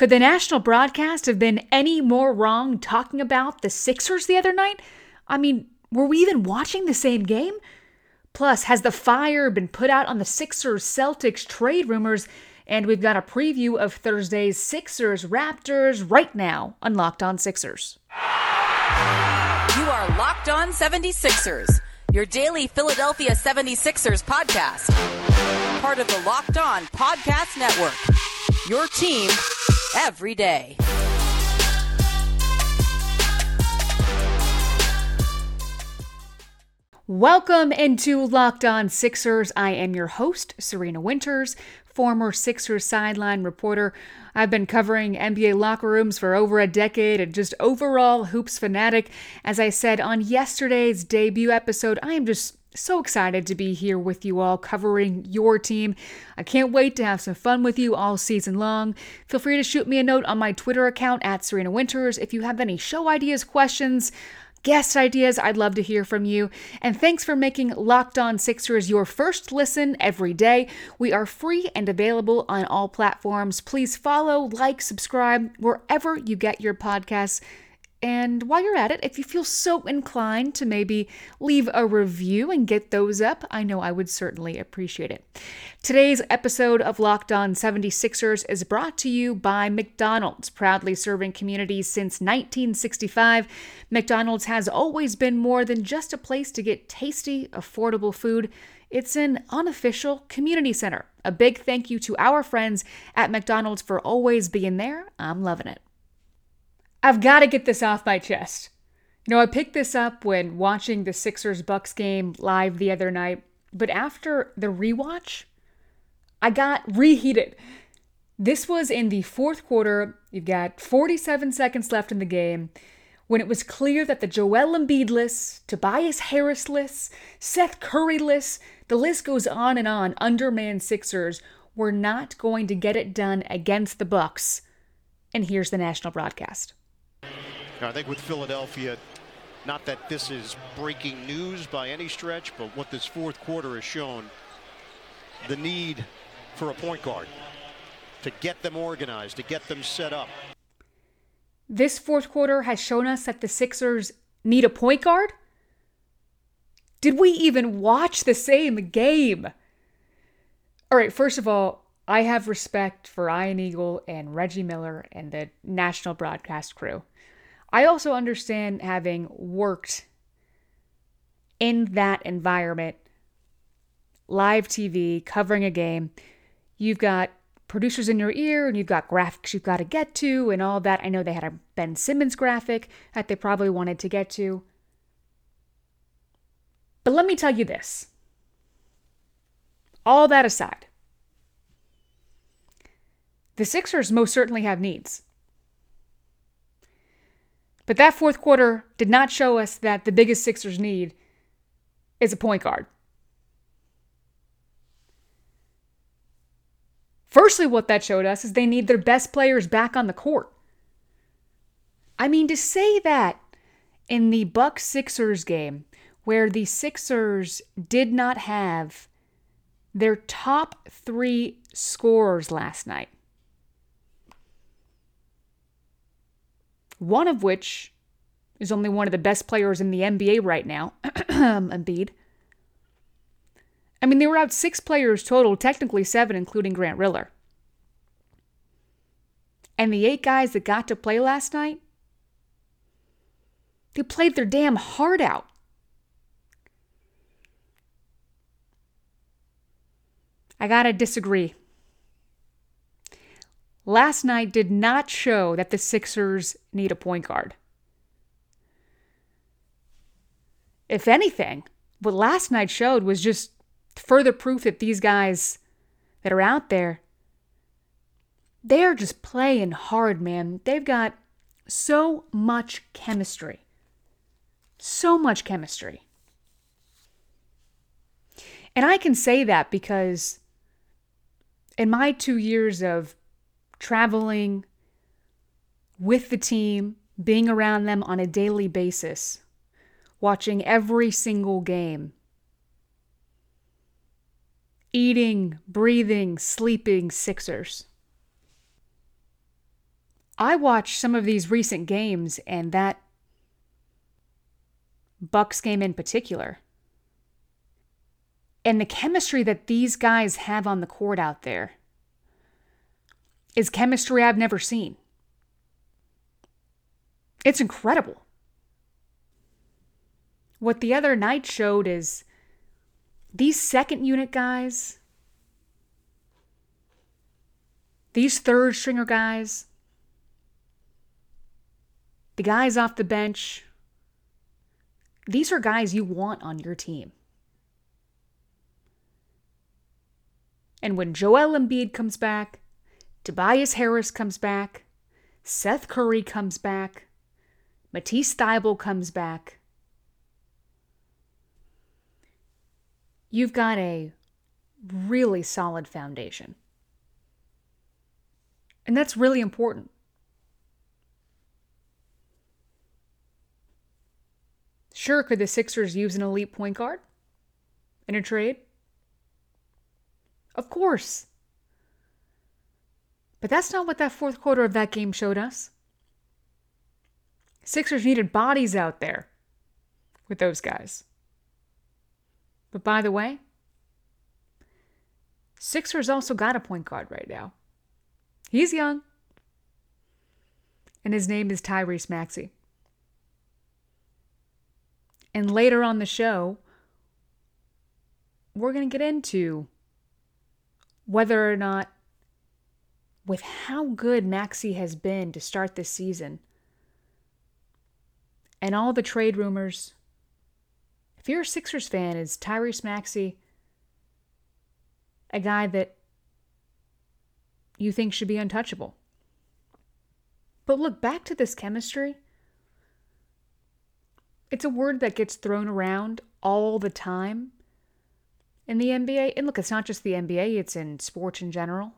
Could the national broadcast have been any more wrong talking about the Sixers the other night? I mean, were we even watching the same game? Plus, has the fire been put out on the Sixers Celtics trade rumors? And we've got a preview of Thursday's Sixers Raptors right now on Locked On Sixers. You are Locked On 76ers, your daily Philadelphia 76ers podcast. Part of the Locked On Podcast Network. Your team every day. Welcome into Locked On Sixers. I am your host, Serena Winters, former Sixers sideline reporter. I've been covering NBA locker rooms for over a decade and just overall hoops fanatic. As I said on yesterday's debut episode, I am just so excited to be here with you all covering your team. I can't wait to have some fun with you all season long. Feel free to shoot me a note on my Twitter account at Serena Winters if you have any show ideas, questions, guest ideas. I'd love to hear from you. And thanks for making Locked On Sixers your first listen every day. We are free and available on all platforms. Please follow, like, subscribe wherever you get your podcasts. And while you're at it, if you feel so inclined to maybe leave a review and get those up, I know I would certainly appreciate it. Today's episode of Locked On 76ers is brought to you by McDonald's, proudly serving communities since 1965. McDonald's has always been more than just a place to get tasty, affordable food. It's an unofficial community center. A big thank you to our friends at McDonald's for always being there. I'm loving it. I've got to get this off my chest. You know, I picked this up when watching the Sixers Bucks game live the other night, but after the rewatch, I got reheated. This was in the fourth quarter. You've got 47 seconds left in the game when it was clear that the Joel Embiid list, Tobias Harris list, Seth Curry list, the list goes on and on, underman Sixers were not going to get it done against the Bucks. And here's the national broadcast. I think with Philadelphia, not that this is breaking news by any stretch, but what this fourth quarter has shown, the need for a point guard to get them organized, to get them set up. This fourth quarter has shown us that the Sixers need a point guard? Did we even watch the same game? All right, first of all, I have respect for Ian Eagle and Reggie Miller and the national broadcast crew. I also understand having worked in that environment, live TV, covering a game. You've got producers in your ear and you've got graphics you've got to get to and all that. I know they had a Ben Simmons graphic that they probably wanted to get to. But let me tell you this all that aside, the Sixers most certainly have needs. But that fourth quarter did not show us that the biggest Sixers need is a point guard. Firstly, what that showed us is they need their best players back on the court. I mean, to say that in the Bucks Sixers game, where the Sixers did not have their top three scorers last night, one of which is only one of the best players in the NBA right now, Embiid. I mean, they were out six players total, technically seven, including Grant Riller. And the eight guys that got to play last night, they played their damn heart out. I gotta disagree last night did not show that the Sixers need a point guard. If anything, what last night showed was just further proof that these guys that are out there, they're just playing hard, man. They've got so much chemistry. So much chemistry. And I can say that because in my two years of traveling with the team, being around them on a daily basis, watching every single game, eating, breathing, sleeping Sixers. I watched some of these recent games and that Bucks game in particular. And the chemistry that these guys have on the court out there is chemistry I've never seen. It's incredible. What the other night showed is these second unit guys, these third stringer guys, the guys off the bench, these are guys you want on your team. And when Joel Embiid comes back, Tobias Harris comes back, Seth Curry comes back, Matisse Thybulle comes back, you've got a really solid foundation. And that's really important. Sure, could the Sixers use an elite point guard in a trade? Of course. But that's not what that fourth quarter of that game showed us. Sixers needed bodies out there with those guys. But by the way, Sixers also got a point guard right now. He's young. And his name is Tyrese Maxey. And later on the show, we're going to get into whether or not, with how good Maxey has been to start this season, and all the trade rumors, if you're a Sixers fan, is Tyrese Maxey a guy that you think should be untouchable? But look back to this chemistry. It's a word that gets thrown around all the time in the NBA. And look, it's not just the NBA, it's in sports in general.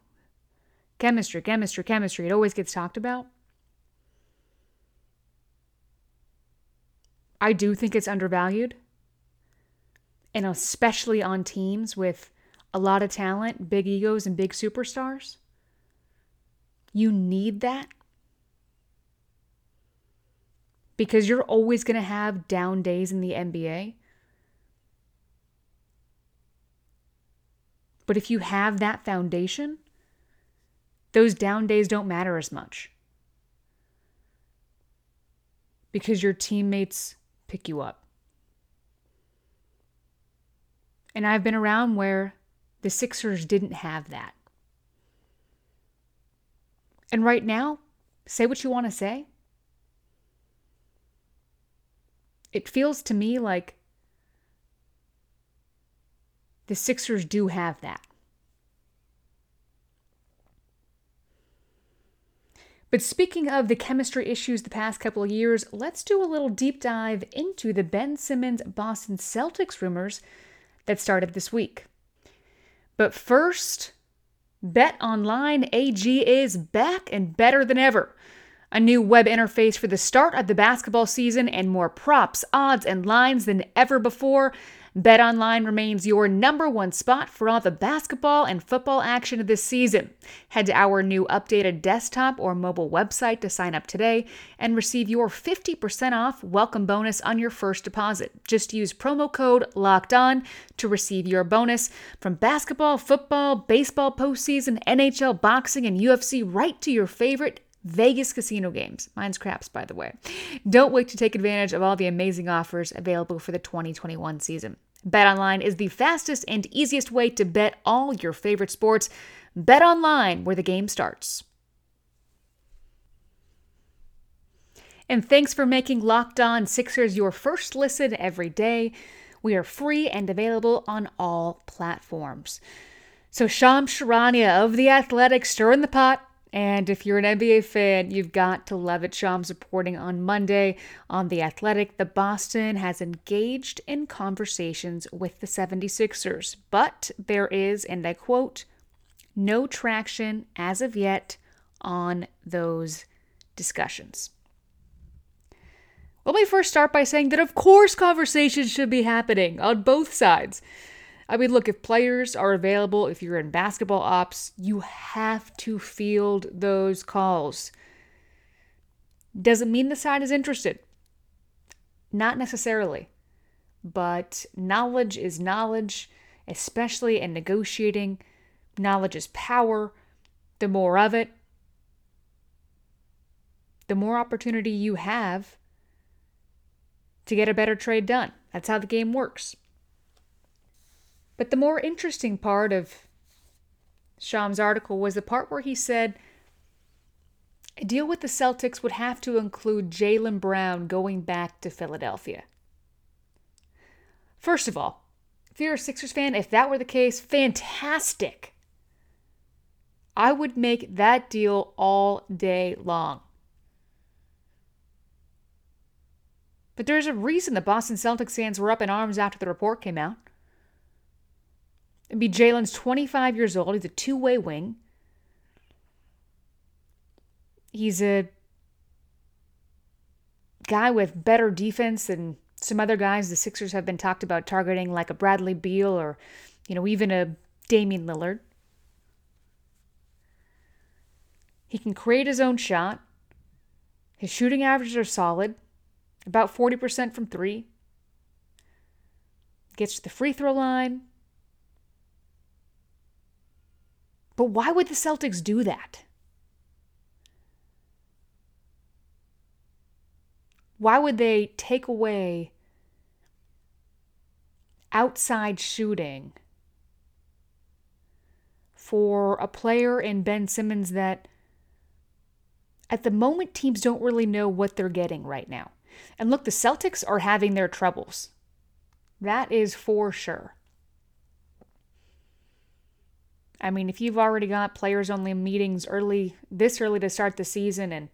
Chemistry, chemistry, chemistry. It always gets talked about. I do think it's undervalued. And especially on teams with a lot of talent, big egos, and big superstars. You need that because you're always going to have down days in the NBA. But if you have that foundation, those down days don't matter as much because your teammates pick you up. And I've been around where the Sixers didn't have that. And right now, say what you want to say. it feels to me like the Sixers do have that. But speaking of the chemistry issues the past couple of years, let's do a little deep dive into the Ben Simmons Boston Celtics rumors that started this week. But first, Bet Online AG is back and better than ever a new web interface for the start of the basketball season, and more props, odds, and lines than ever before. BetOnline remains your number one spot for all the basketball and football action of this season. Head to our new updated desktop or mobile website to sign up today and receive your 50% off welcome bonus on your first deposit. Just use promo code LOCKED ON to receive your bonus from basketball, football, baseball postseason, NHL, boxing, and UFC right to your favorite Vegas casino games. Mine's craps, by the way. Don't wait to take advantage of all the amazing offers available for the 2021 season. BetOnline is the fastest and easiest way to bet all your favorite sports. Bet online where the game starts. And thanks for making Locked On Sixers your first listen every day. We are free and available on all platforms. So Shams Charania of The Athletic stir in the pot and if you're an NBA fan, you've got to love it. Shams reporting on Monday on The Athletic. The Boston has engaged in conversations with the 76ers, but there is, and I quote, no traction as of yet on those discussions. Let me first start by saying that, of course, conversations should be happening on both sides. I mean, look, if players are available, if you're in basketball ops, you have to field those calls. Doesn't mean the side is interested. Not necessarily. But knowledge is knowledge, especially in negotiating. Knowledge is power. The more of it, the more opportunity you have to get a better trade done. That's how the game works. But the more interesting part of Shams' article was the part where he said a deal with the Celtics would have to include Jaylen Brown going back to Philadelphia. First of all, if you're a Sixers fan, if that were the case, fantastic. I would make that deal all day long. But there's a reason the Boston Celtics fans were up in arms after the report came out. It'd be Jaylen's 25 years old. He's a two way wing. He's a guy with better defense than some other guys the Sixers have been talked about targeting, like a Bradley Beal or, you know, even a Damian Lillard. He can create his own shot. His shooting averages are solid, about 40% from three. Gets to the free throw line. But why would the Celtics do that? Why would they take away outside shooting for a player in Ben Simmons that at the moment teams don't really know what they're getting right now? And look, the Celtics are having their troubles. That is for sure. I mean, if you've already got players only meetings early, this early to start the season, and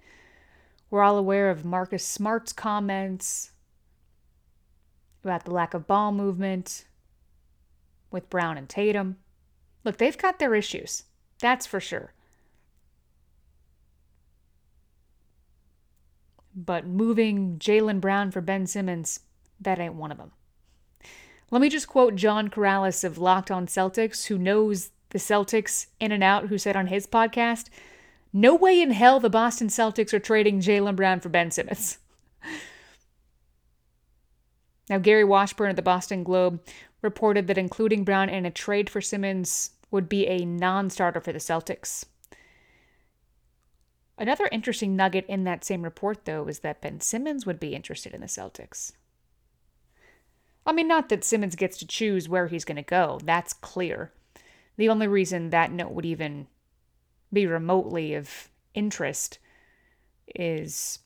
we're all aware of Marcus Smart's comments about the lack of ball movement with Brown and Tatum. Look, they've got their issues. That's for sure. But moving Jaylen Brown for Ben Simmons, that ain't one of them. Let me just quote John Karalis of Locked On Celtics, who knows the Celtics in and out, who said on his podcast, no way in hell the Boston Celtics are trading Jaylen Brown for Ben Simmons. now, Gary Washburn of the Boston Globe reported that including Brown in a trade for Simmons would be a non starter for the Celtics. Another interesting nugget in that same report, though, is that Ben Simmons would be interested in the Celtics. I mean, not that Simmons gets to choose where he's going to go, that's clear. The only reason that note would even be remotely of interest is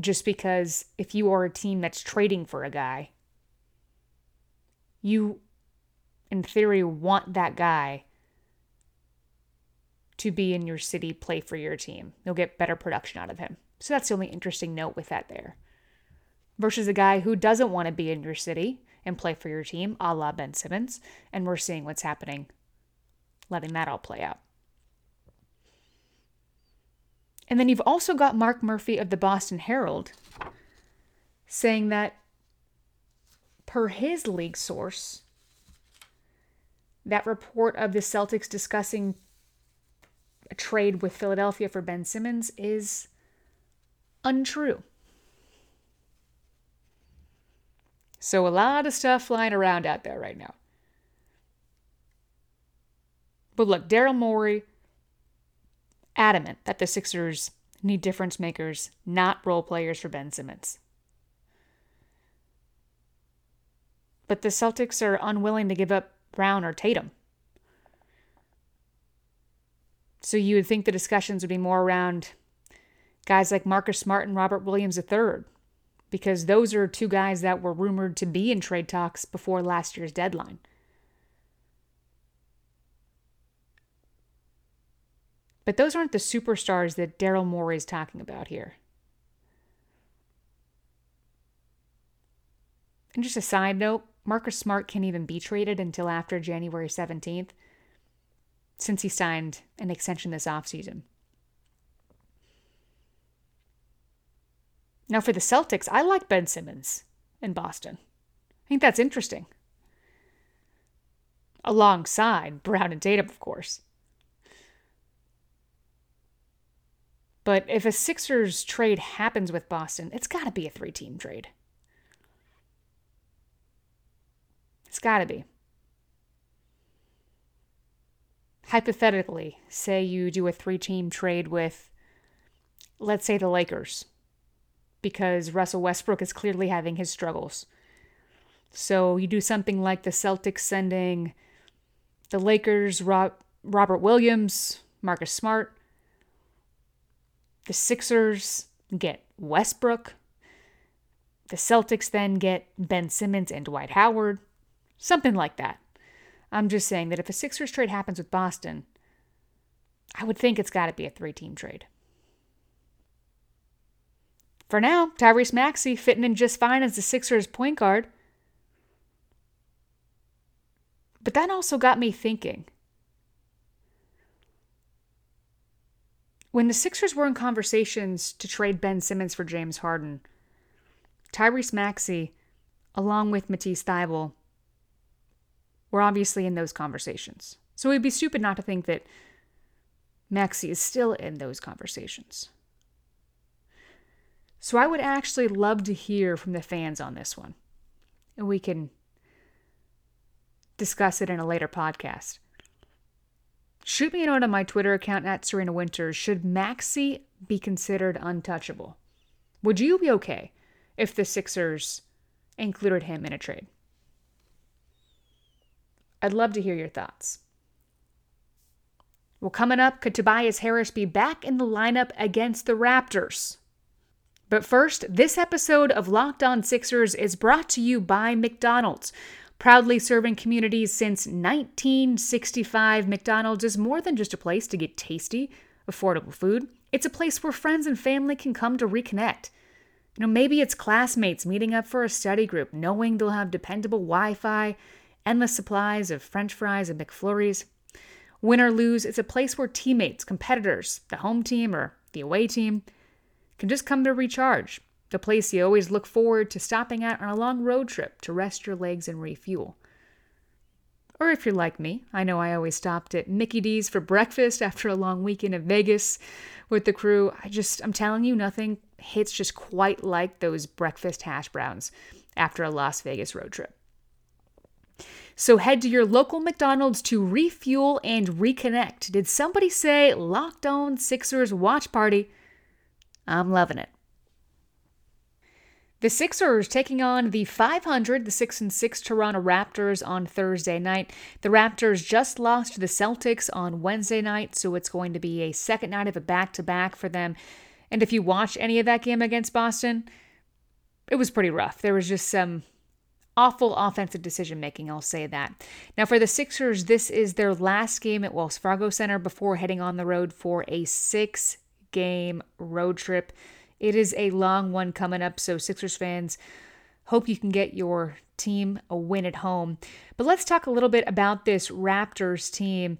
just because if you are a team that's trading for a guy, you, in theory, want that guy to be in your city, play for your team. You'll get better production out of him. So that's the only interesting note with that there. Versus a guy who doesn't want to be in your city and play for your team, a la Ben Simmons. And we're seeing what's happening, letting that all play out. And then you've also got Mark Murphy of the Boston Herald saying that, per his league source, that report of the Celtics discussing a trade with Philadelphia for Ben Simmons is untrue. So, a lot of stuff flying around out there right now. But look, Daryl Morey adamant that the Sixers need difference makers, not role players for Ben Simmons. But the Celtics are unwilling to give up Brown or Tatum. So you would think the discussions would be more around guys like Marcus Smart and Robert Williams III, because those are two guys that were rumored to be in trade talks before last year's deadline. But those aren't the superstars that Daryl Morey is talking about here. And just a side note, Marcus Smart can't even be traded until after January 17th, since he signed an extension this offseason. Now, for the Celtics, I like Ben Simmons in Boston. I think that's interesting. Alongside Brown and Tatum, of course. But if a Sixers trade happens with Boston, it's got to be a three team trade. It's got to be. Hypothetically, say you do a three team trade with, let's say, the Lakers, because Russell Westbrook is clearly having his struggles. So you do something like the Celtics sending the Lakers, Robert Williams, Marcus Smart, the Sixers get Westbrook. The Celtics then get Ben Simmons and Dwight Howard. Something like that. I'm just saying that if a Sixers trade happens with Boston, I would think it's got to be a three team trade. For now, Tyrese Maxey fitting in just fine as the Sixers point guard. But that also got me thinking. When the Sixers were in conversations to trade Ben Simmons for James Harden, Tyrese Maxey, along with Matisse Thybulle, were obviously in those conversations. So would be stupid not to think that Maxey is still in those conversations. So I would actually love to hear from the fans on this one. And we can discuss it in a later podcast. Shoot me a note on my Twitter account at Serena Winters. Should Maxey be considered untouchable? Would you be okay if the Sixers included him in a trade? I'd love to hear your thoughts. Well, coming up, could Tobias Harris be back in the lineup against the Raptors? But first, this episode of Locked On Sixers is brought to you by McDonald's. Proudly serving communities since 1965, McDonald's is more than just a place to get tasty, affordable food. It's a place where friends and family can come to reconnect. You know, maybe it's classmates meeting up for a study group, knowing they'll have dependable Wi Fi, endless supplies of French fries and McFlurries. Win or lose, it's a place where teammates, competitors, the home team or the away team, can just come to recharge, the place you always look forward to stopping at on a long road trip to rest your legs and refuel. Or if you're like me, I know I always stopped at Mickey D's for breakfast after a long weekend in Vegas with the crew. I just, I'm telling you, nothing hits just quite like those breakfast hash browns after a Las Vegas road trip. So head to your local McDonald's to refuel and reconnect. Did somebody say locked on Sixers watch party? I'm loving it. The Sixers taking on the 500, the 6 and 6 Toronto Raptors on Thursday night. The Raptors just lost to the Celtics on Wednesday night, so it's going to be a second night of a back to back for them. And if you watch any of that game against Boston, it was pretty rough. There was just some awful offensive decision making, I'll say that. Now, for the Sixers, this is their last game at Wells Fargo Center before heading on the road for a six game road trip it is a long one coming up, so Sixers fans, hope you can get your team a win at home. But let's talk a little bit about this Raptors team.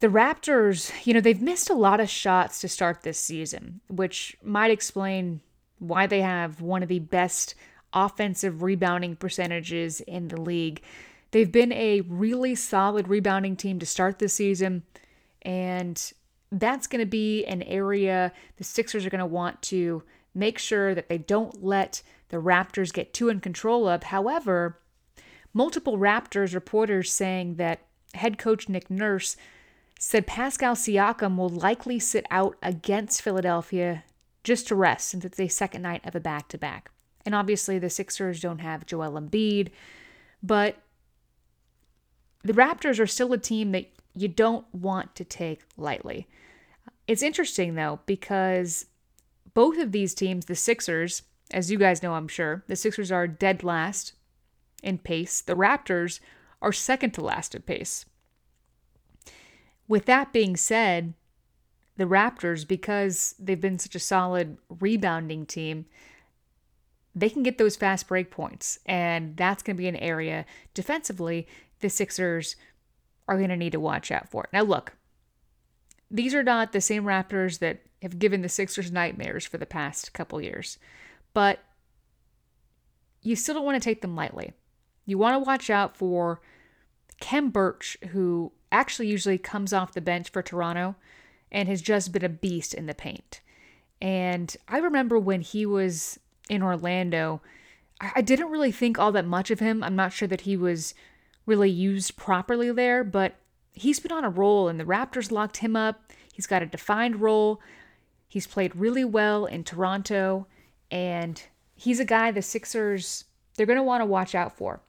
The Raptors, you know, they've missed a lot of shots to start this season, which might explain why they have one of the best offensive rebounding percentages in the league. They've been a really solid rebounding team to start this season, and that's going to be an area the Sixers are going to want to make sure that they don't let the Raptors get too in control of. However, multiple Raptors reporters saying that head coach Nick Nurse said Pascal Siakam will likely sit out against Philadelphia just to rest since it's a second night of a back to back. And obviously, the Sixers don't have Joel Embiid, but the Raptors are still a team that you don't want to take lightly. It's interesting though, because both of these teams, the Sixers, as you guys know, I'm sure, the Sixers are dead last in pace. The Raptors are second to last in pace. With that being said, the Raptors, because they've been such a solid rebounding team, they can get those fast break points. And that's going to be an area defensively the Sixers are going to need to watch out for. Now, look, these are not the same Raptors that have given the Sixers nightmares for the past couple years, but you still don't want to take them lightly. You want to watch out for Khem Birch, who actually usually comes off the bench for Toronto and has just been a beast in the paint. And I remember when he was in Orlando, I didn't really think all that much of him. I'm not sure that he was really used properly there, but he's been on a roll and the Raptors locked him up. He's got a defined role. He's played really well in Toronto and he's a guy the Sixers they're going to want to watch out for.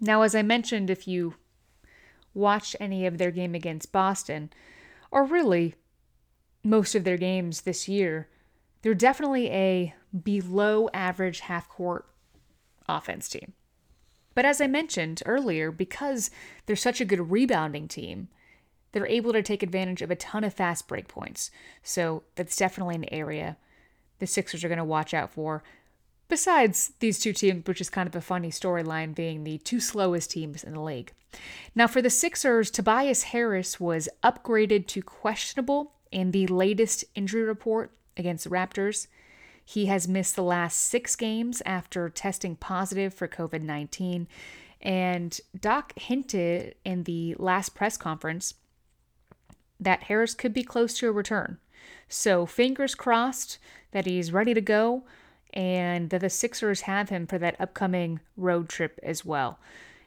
Now as I mentioned if you watched any of their game against Boston or really most of their games this year, they're definitely a below average half court offense team. But as I mentioned earlier, because they're such a good rebounding team, they're able to take advantage of a ton of fast break points. So that's definitely an area the Sixers are going to watch out for. Besides these two teams, which is kind of a funny storyline, being the two slowest teams in the league. Now, for the Sixers, Tobias Harris was upgraded to questionable in the latest injury report against the Raptors. He has missed the last six games after testing positive for COVID 19. And Doc hinted in the last press conference that Harris could be close to a return. So, fingers crossed that he's ready to go and that the Sixers have him for that upcoming road trip as well.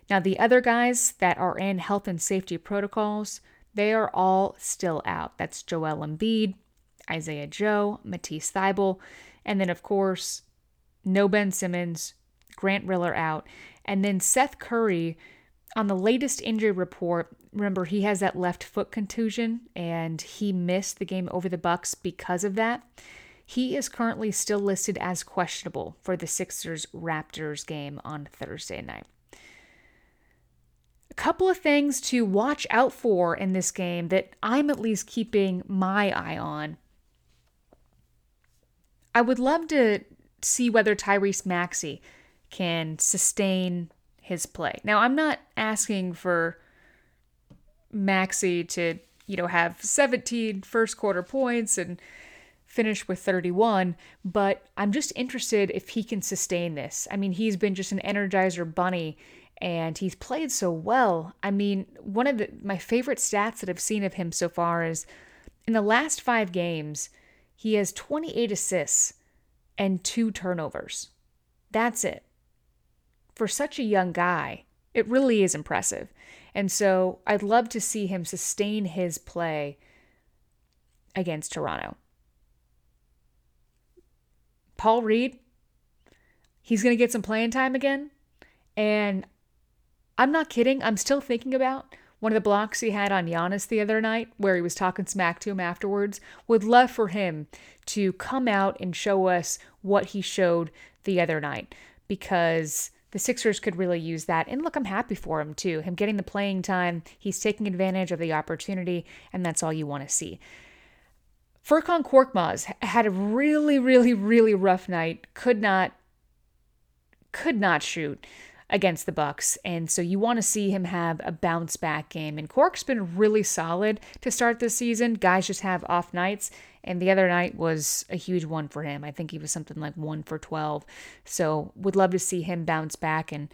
Now, the other guys that are in health and safety protocols, they are all still out. That's Joel Embiid, Isaiah Joe, Matisse Thybulle, and then, of course, no Ben Simmons, Grant Riller out. And then Seth Curry on the latest injury report, remember he has that left foot contusion and he missed the game over the Bucks because of that. He is currently still listed as questionable for the Sixers Raptors game on Thursday night. A couple of things to watch out for in this game that I'm at least keeping my eye on I would love to see whether Tyrese Maxey can sustain his play. Now, I'm not asking for Maxey to, you know, have 17 first quarter points and finish with 31, but I'm just interested if he can sustain this. I mean, he's been just an energizer bunny and he's played so well. I mean, one of the, my favorite stats that I've seen of him so far is in the last 5 games, he has 28 assists and two turnovers. That's it. For such a young guy, it really is impressive. And so I'd love to see him sustain his play against Toronto. Paul Reed, he's going to get some playing time again. And I'm not kidding. I'm still thinking about one of the blocks he had on Giannis the other night, where he was talking smack to him afterwards, would love for him to come out and show us what he showed the other night because the Sixers could really use that. And look, I'm happy for him too. Him getting the playing time, he's taking advantage of the opportunity, and that's all you want to see. Furkan Korkmaz had a really, really, really rough night. Could not, could not shoot against the Bucks. And so you want to see him have a bounce back game. And Cork's been really solid to start this season. Guys just have off nights. And the other night was a huge one for him. I think he was something like one for 12. So would love to see him bounce back. And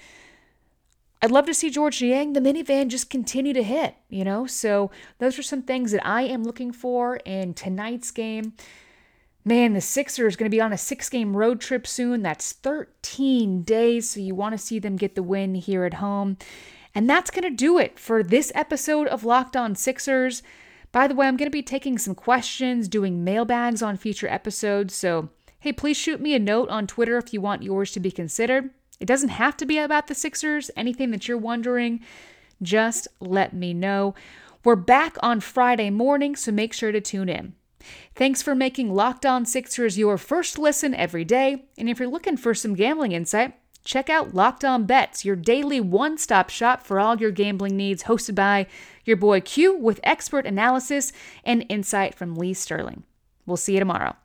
I'd love to see George Niang, the minivan, just continue to hit, you know? So those are some things that I am looking for in tonight's game. Man, the Sixers are going to be on a six game road trip soon. That's 13 days. So you want to see them get the win here at home. And that's going to do it for this episode of Locked On Sixers. By the way, I'm going to be taking some questions, doing mailbags on future episodes. So, hey, please shoot me a note on Twitter if you want yours to be considered. It doesn't have to be about the Sixers, anything that you're wondering, just let me know. We're back on Friday morning, so make sure to tune in. Thanks for making Locked On Sixers your first listen every day. And if you're looking for some gambling insight, check out Locked On Bets, your daily one stop shop for all your gambling needs, hosted by your boy Q with expert analysis and insight from Lee Sterling. We'll see you tomorrow.